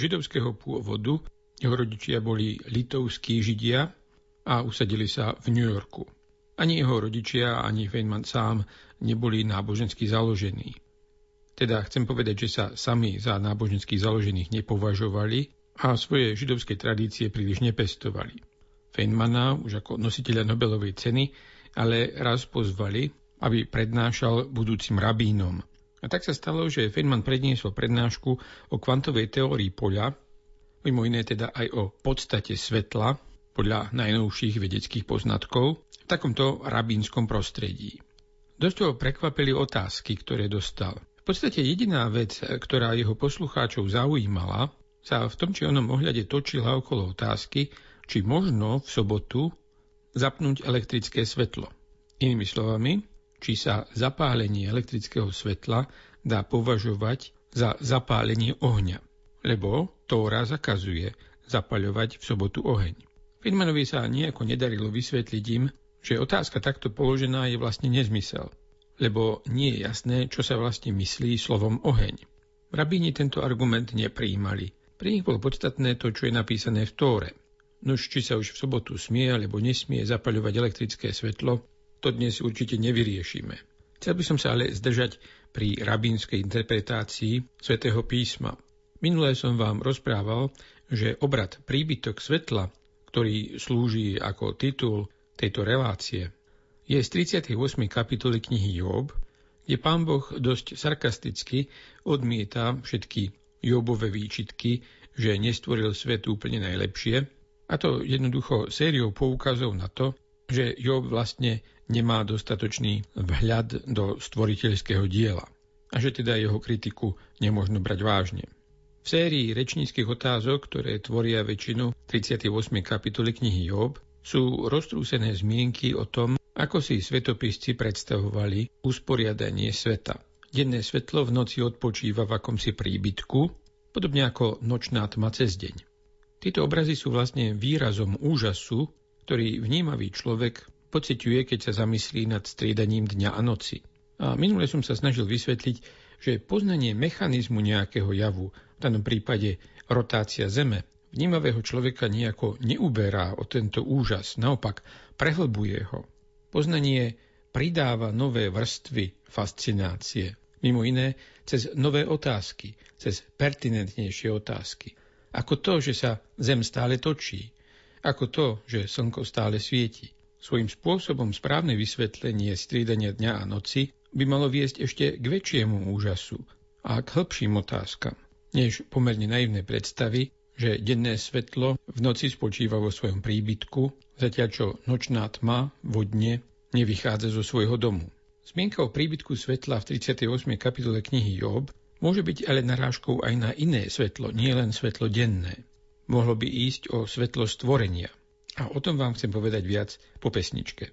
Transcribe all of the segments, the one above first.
židovského pôvodu, jeho rodičia boli litovskí židia a usadili sa v New Yorku. Ani jeho rodičia, ani Feynman sám neboli nábožensky založení. Teda chcem povedať, že sa sami za nábožensky založených nepovažovali a svoje židovské tradície príliš nepestovali. Feynmana už ako nositeľa Nobelovej ceny ale raz pozvali, aby prednášal budúcim rabínom. A tak sa stalo, že Feynman predniesol prednášku o kvantovej teórii poľa, mimo iné teda aj o podstate svetla, podľa najnovších vedeckých poznatkov, v takomto rabínskom prostredí. Dosť ho prekvapili otázky, ktoré dostal. V podstate jediná vec, ktorá jeho poslucháčov zaujímala, sa v tom či onom ohľade točila okolo otázky, či možno v sobotu zapnúť elektrické svetlo. Inými slovami, či sa zapálenie elektrického svetla dá považovať za zapálenie ohňa, lebo Tóra zakazuje zapaľovať v sobotu oheň. Friedmanovi sa nejako nedarilo vysvetliť im, že otázka takto položená je vlastne nezmysel, lebo nie je jasné, čo sa vlastne myslí slovom oheň. Rabíni tento argument nepríjmali. Pri nich bolo podstatné to, čo je napísané v Tóre. Nož, či sa už v sobotu smie alebo nesmie zapaľovať elektrické svetlo, to dnes určite nevyriešime. Chcel by som sa ale zdržať pri rabínskej interpretácii svätého písma. Minulé som vám rozprával, že obrad príbytok svetla, ktorý slúži ako titul tejto relácie, je z 38. kapitoly knihy Job, kde pán Boh dosť sarkasticky odmieta všetky Jobové výčitky, že nestvoril svet úplne najlepšie a to jednoducho sériou poukazov na to, že Job vlastne nemá dostatočný vhľad do stvoriteľského diela a že teda jeho kritiku nemôžno brať vážne. V sérii rečníckých otázok, ktoré tvoria väčšinu 38. kapitoly knihy Job, sú roztrúsené zmienky o tom, ako si svetopisci predstavovali usporiadanie sveta. Denné svetlo v noci odpočíva v akomsi príbytku, podobne ako nočná tma cez deň. Tieto obrazy sú vlastne výrazom úžasu, ktorý vnímavý človek pociťuje, keď sa zamyslí nad striedaním dňa a noci. A minule som sa snažil vysvetliť, že poznanie mechanizmu nejakého javu, v danom prípade rotácia Zeme, vnímavého človeka nejako neuberá o tento úžas, naopak prehlbuje ho. Poznanie pridáva nové vrstvy fascinácie, mimo iné cez nové otázky, cez pertinentnejšie otázky. Ako to, že sa Zem stále točí. Ako to, že Slnko stále svieti. Svojím spôsobom správne vysvetlenie striedania dňa a noci by malo viesť ešte k väčšiemu úžasu a k hĺbším otázkam, než pomerne naivné predstavy, že denné svetlo v noci spočíva vo svojom príbytku, zatiaľ čo nočná tma vodne nevychádza zo svojho domu. Zmienka o príbytku svetla v 38. kapitole knihy Job Môže byť ale narážkou aj na iné svetlo, nie len svetlo denné. Mohlo by ísť o svetlo stvorenia. A o tom vám chcem povedať viac po pesničke.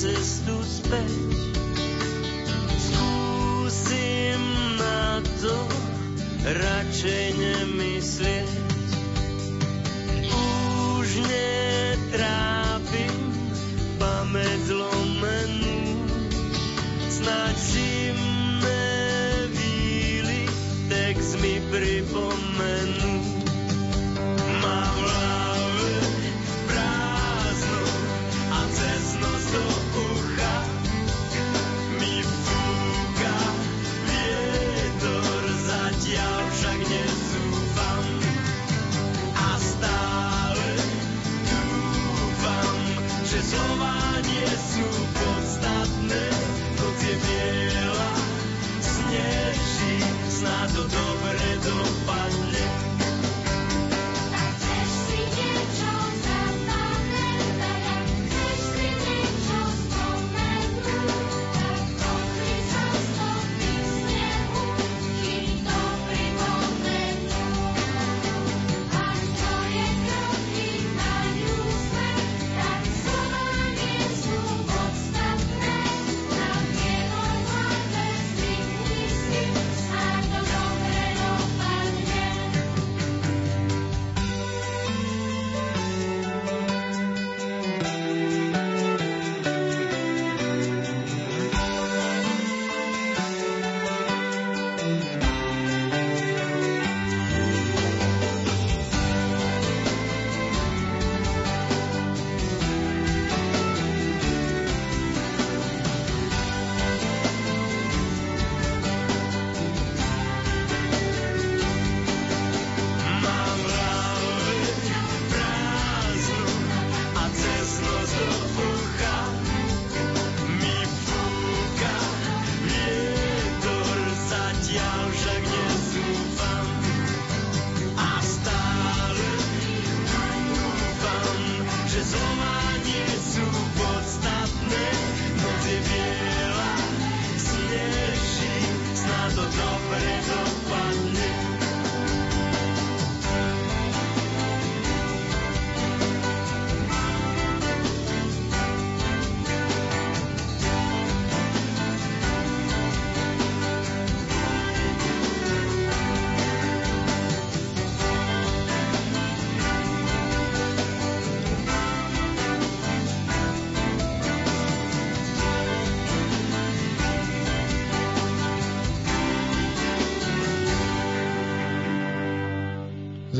cestu späť. Skúsim na to radšej nemyslieť. Dobre dopadne.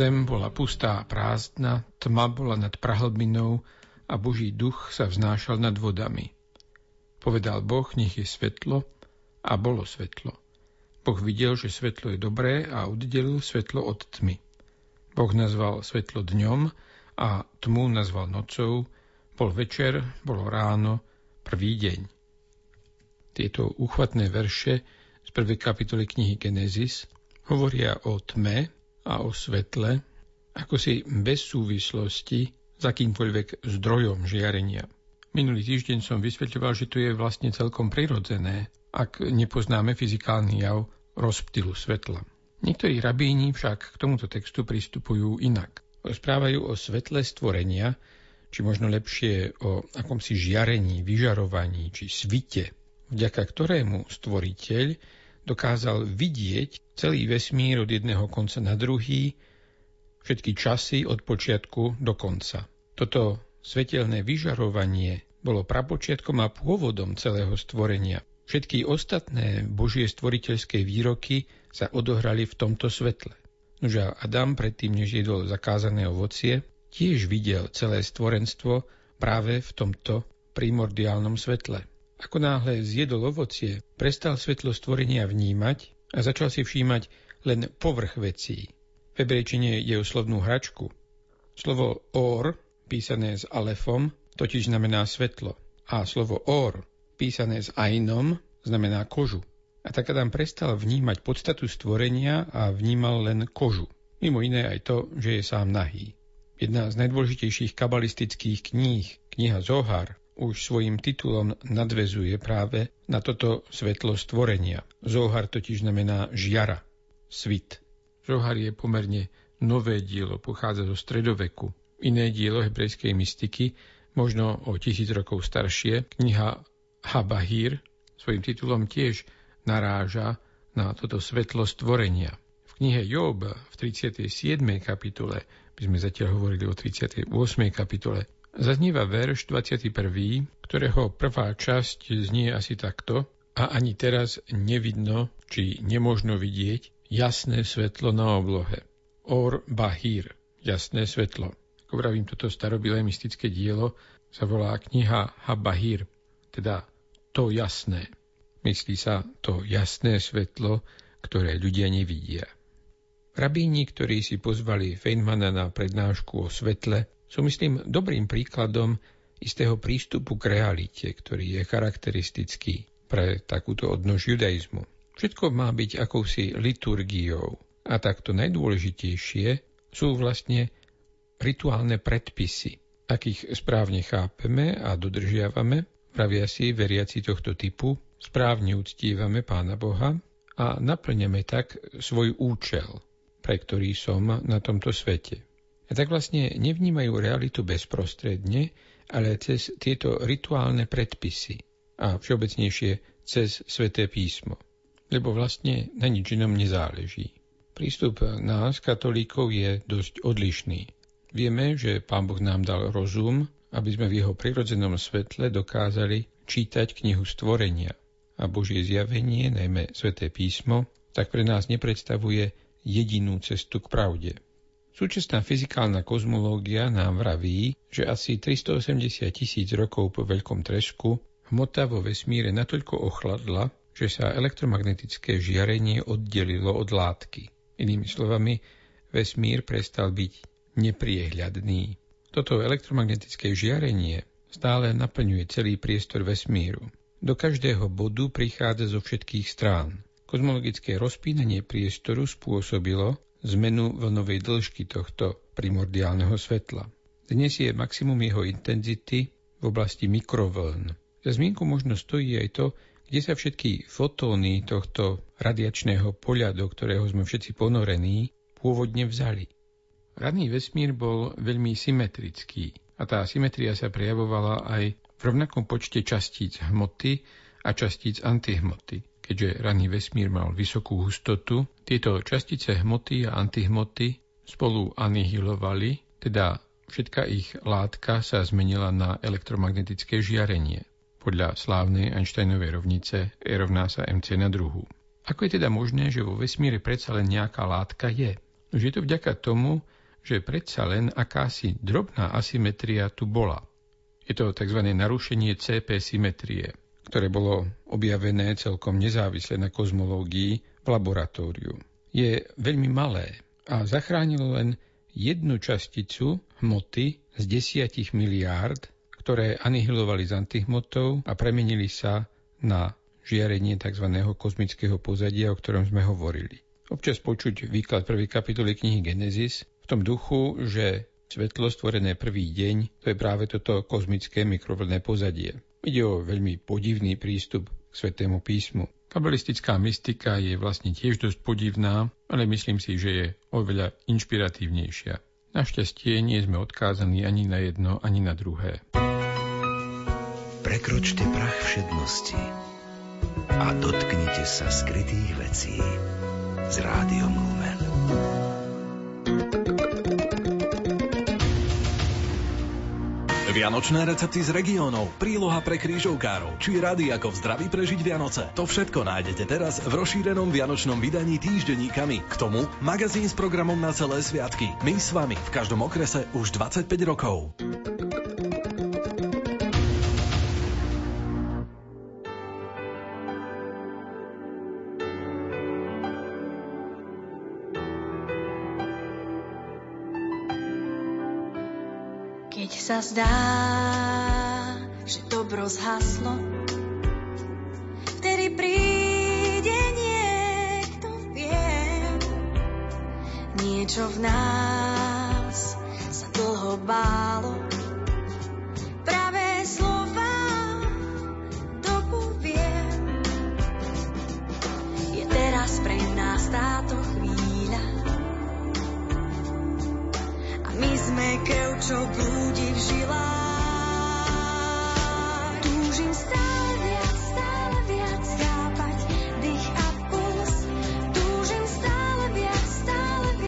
Zem bola pustá a prázdna, tma bola nad prahlbinou a Boží duch sa vznášal nad vodami. Povedal Boh, nech je svetlo a bolo svetlo. Boh videl, že svetlo je dobré a oddelil svetlo od tmy. Boh nazval svetlo dňom a tmu nazval nocou. Bol večer, bolo ráno, prvý deň. Tieto úchvatné verše z prvej kapitoly knihy Genesis hovoria o tme a o svetle, ako si bez súvislosti s akýmkoľvek zdrojom žiarenia. Minulý týždeň som vysvetľoval, že to je vlastne celkom prirodzené, ak nepoznáme fyzikálny jav rozptylu svetla. Niektorí rabíni však k tomuto textu pristupujú inak. Rozprávajú o svetle stvorenia, či možno lepšie o akomsi žiarení, vyžarovaní či svite, vďaka ktorému stvoriteľ dokázal vidieť celý vesmír od jedného konca na druhý, všetky časy od počiatku do konca. Toto svetelné vyžarovanie bolo prapočiatkom a pôvodom celého stvorenia. Všetky ostatné božie stvoriteľské výroky sa odohrali v tomto svetle. Nože Adam predtým, než jedol zakázané ovocie, tiež videl celé stvorenstvo práve v tomto primordiálnom svetle. Ako náhle zjedol ovocie, prestal svetlo stvorenia vnímať a začal si všímať len povrch vecí. V hebrejčine je o slovnú hračku. Slovo or, písané s alefom, totiž znamená svetlo. A slovo or, písané s ainom, znamená kožu. A tak Adam prestal vnímať podstatu stvorenia a vnímal len kožu. Mimo iné aj to, že je sám nahý. Jedna z najdôležitejších kabalistických kníh, kniha Zohar, už svojim titulom nadvezuje práve na toto svetlo stvorenia. Zohar totiž znamená žiara, svit. Zohar je pomerne nové dielo, pochádza zo stredoveku. Iné dielo hebrejskej mystiky, možno o tisíc rokov staršie, kniha Habahir, svojim titulom tiež naráža na toto svetlo stvorenia. V knihe Job v 37. kapitole, by sme zatiaľ hovorili o 38. kapitole, zaznieva verš 21., ktorého prvá časť znie asi takto a ani teraz nevidno, či nemožno vidieť jasné svetlo na oblohe. Or Bahir, jasné svetlo. Ako vravím, toto starobilé mystické dielo sa volá kniha Habahir, teda to jasné. Myslí sa to jasné svetlo, ktoré ľudia nevidia. Rabíni, ktorí si pozvali Feynmana na prednášku o svetle, sú myslím dobrým príkladom istého prístupu k realite, ktorý je charakteristický pre takúto odnož judaizmu. Všetko má byť akousi liturgiou a takto najdôležitejšie sú vlastne rituálne predpisy. Ak ich správne chápeme a dodržiavame, pravia si veriaci tohto typu, správne uctívame Pána Boha a naplňame tak svoj účel, pre ktorý som na tomto svete. A tak vlastne nevnímajú realitu bezprostredne, ale cez tieto rituálne predpisy a všeobecnejšie cez sveté písmo. Lebo vlastne na nič inom nezáleží. Prístup nás, katolíkov, je dosť odlišný. Vieme, že Pán Boh nám dal rozum, aby sme v jeho prirodzenom svetle dokázali čítať knihu stvorenia, a Božie zjavenie, najmä Sveté písmo, tak pre nás nepredstavuje jedinú cestu k pravde. Súčasná fyzikálna kozmológia nám vraví, že asi 380 tisíc rokov po veľkom tresku hmota vo vesmíre natoľko ochladla, že sa elektromagnetické žiarenie oddelilo od látky. Inými slovami, vesmír prestal byť nepriehľadný. Toto elektromagnetické žiarenie stále naplňuje celý priestor vesmíru. Do každého bodu prichádza zo všetkých strán. Kozmologické rozpínanie priestoru spôsobilo zmenu vlnovej dĺžky tohto primordiálneho svetla. Dnes je maximum jeho intenzity v oblasti mikrovln. Za zmienku možno stojí aj to, kde sa všetky fotóny tohto radiačného poľa, do ktorého sme všetci ponorení, pôvodne vzali. Radný vesmír bol veľmi symetrický a tá symetria sa prejavovala aj v rovnakom počte častíc hmoty a častíc antihmoty. Keďže raný vesmír mal vysokú hustotu, tieto častice hmoty a antihmoty spolu anihilovali, teda všetka ich látka sa zmenila na elektromagnetické žiarenie. Podľa slávnej Einsteinovej rovnice E rovná sa mc na druhú. Ako je teda možné, že vo vesmíre predsa len nejaká látka je? Už je to vďaka tomu, že predsa len akási drobná asymetria tu bola. Je to tzv. narušenie CP symetrie, ktoré bolo objavené celkom nezávisle na kozmológii v laboratóriu. Je veľmi malé a zachránilo len jednu časticu hmoty z desiatich miliárd, ktoré anihilovali z antihmotov a premenili sa na žiarenie tzv. kozmického pozadia, o ktorom sme hovorili. Občas počuť výklad prvej kapitoly knihy Genesis v tom duchu, že Svetlo stvorené prvý deň, to je práve toto kozmické mikrovlné pozadie. Ide o veľmi podivný prístup k Svetému písmu. Kabalistická mystika je vlastne tiež dosť podivná, ale myslím si, že je oveľa inšpiratívnejšia. Našťastie nie sme odkázaní ani na jedno, ani na druhé. Prekročte prach všednosti a dotknite sa skrytých vecí s rádiom Lumen. Vianočné recepty z regiónov, príloha pre krížovkárov, či rady ako v zdraví prežiť Vianoce. To všetko nájdete teraz v rozšírenom vianočnom vydaní týždenníkami. K tomu magazín s programom na celé sviatky. My s vami v každom okrese už 25 rokov. Sa zdá, že dobro zhaslo, vtedy príde niekto vie. Niečo v nás sa dlho bálo, čo blúdi v žilách.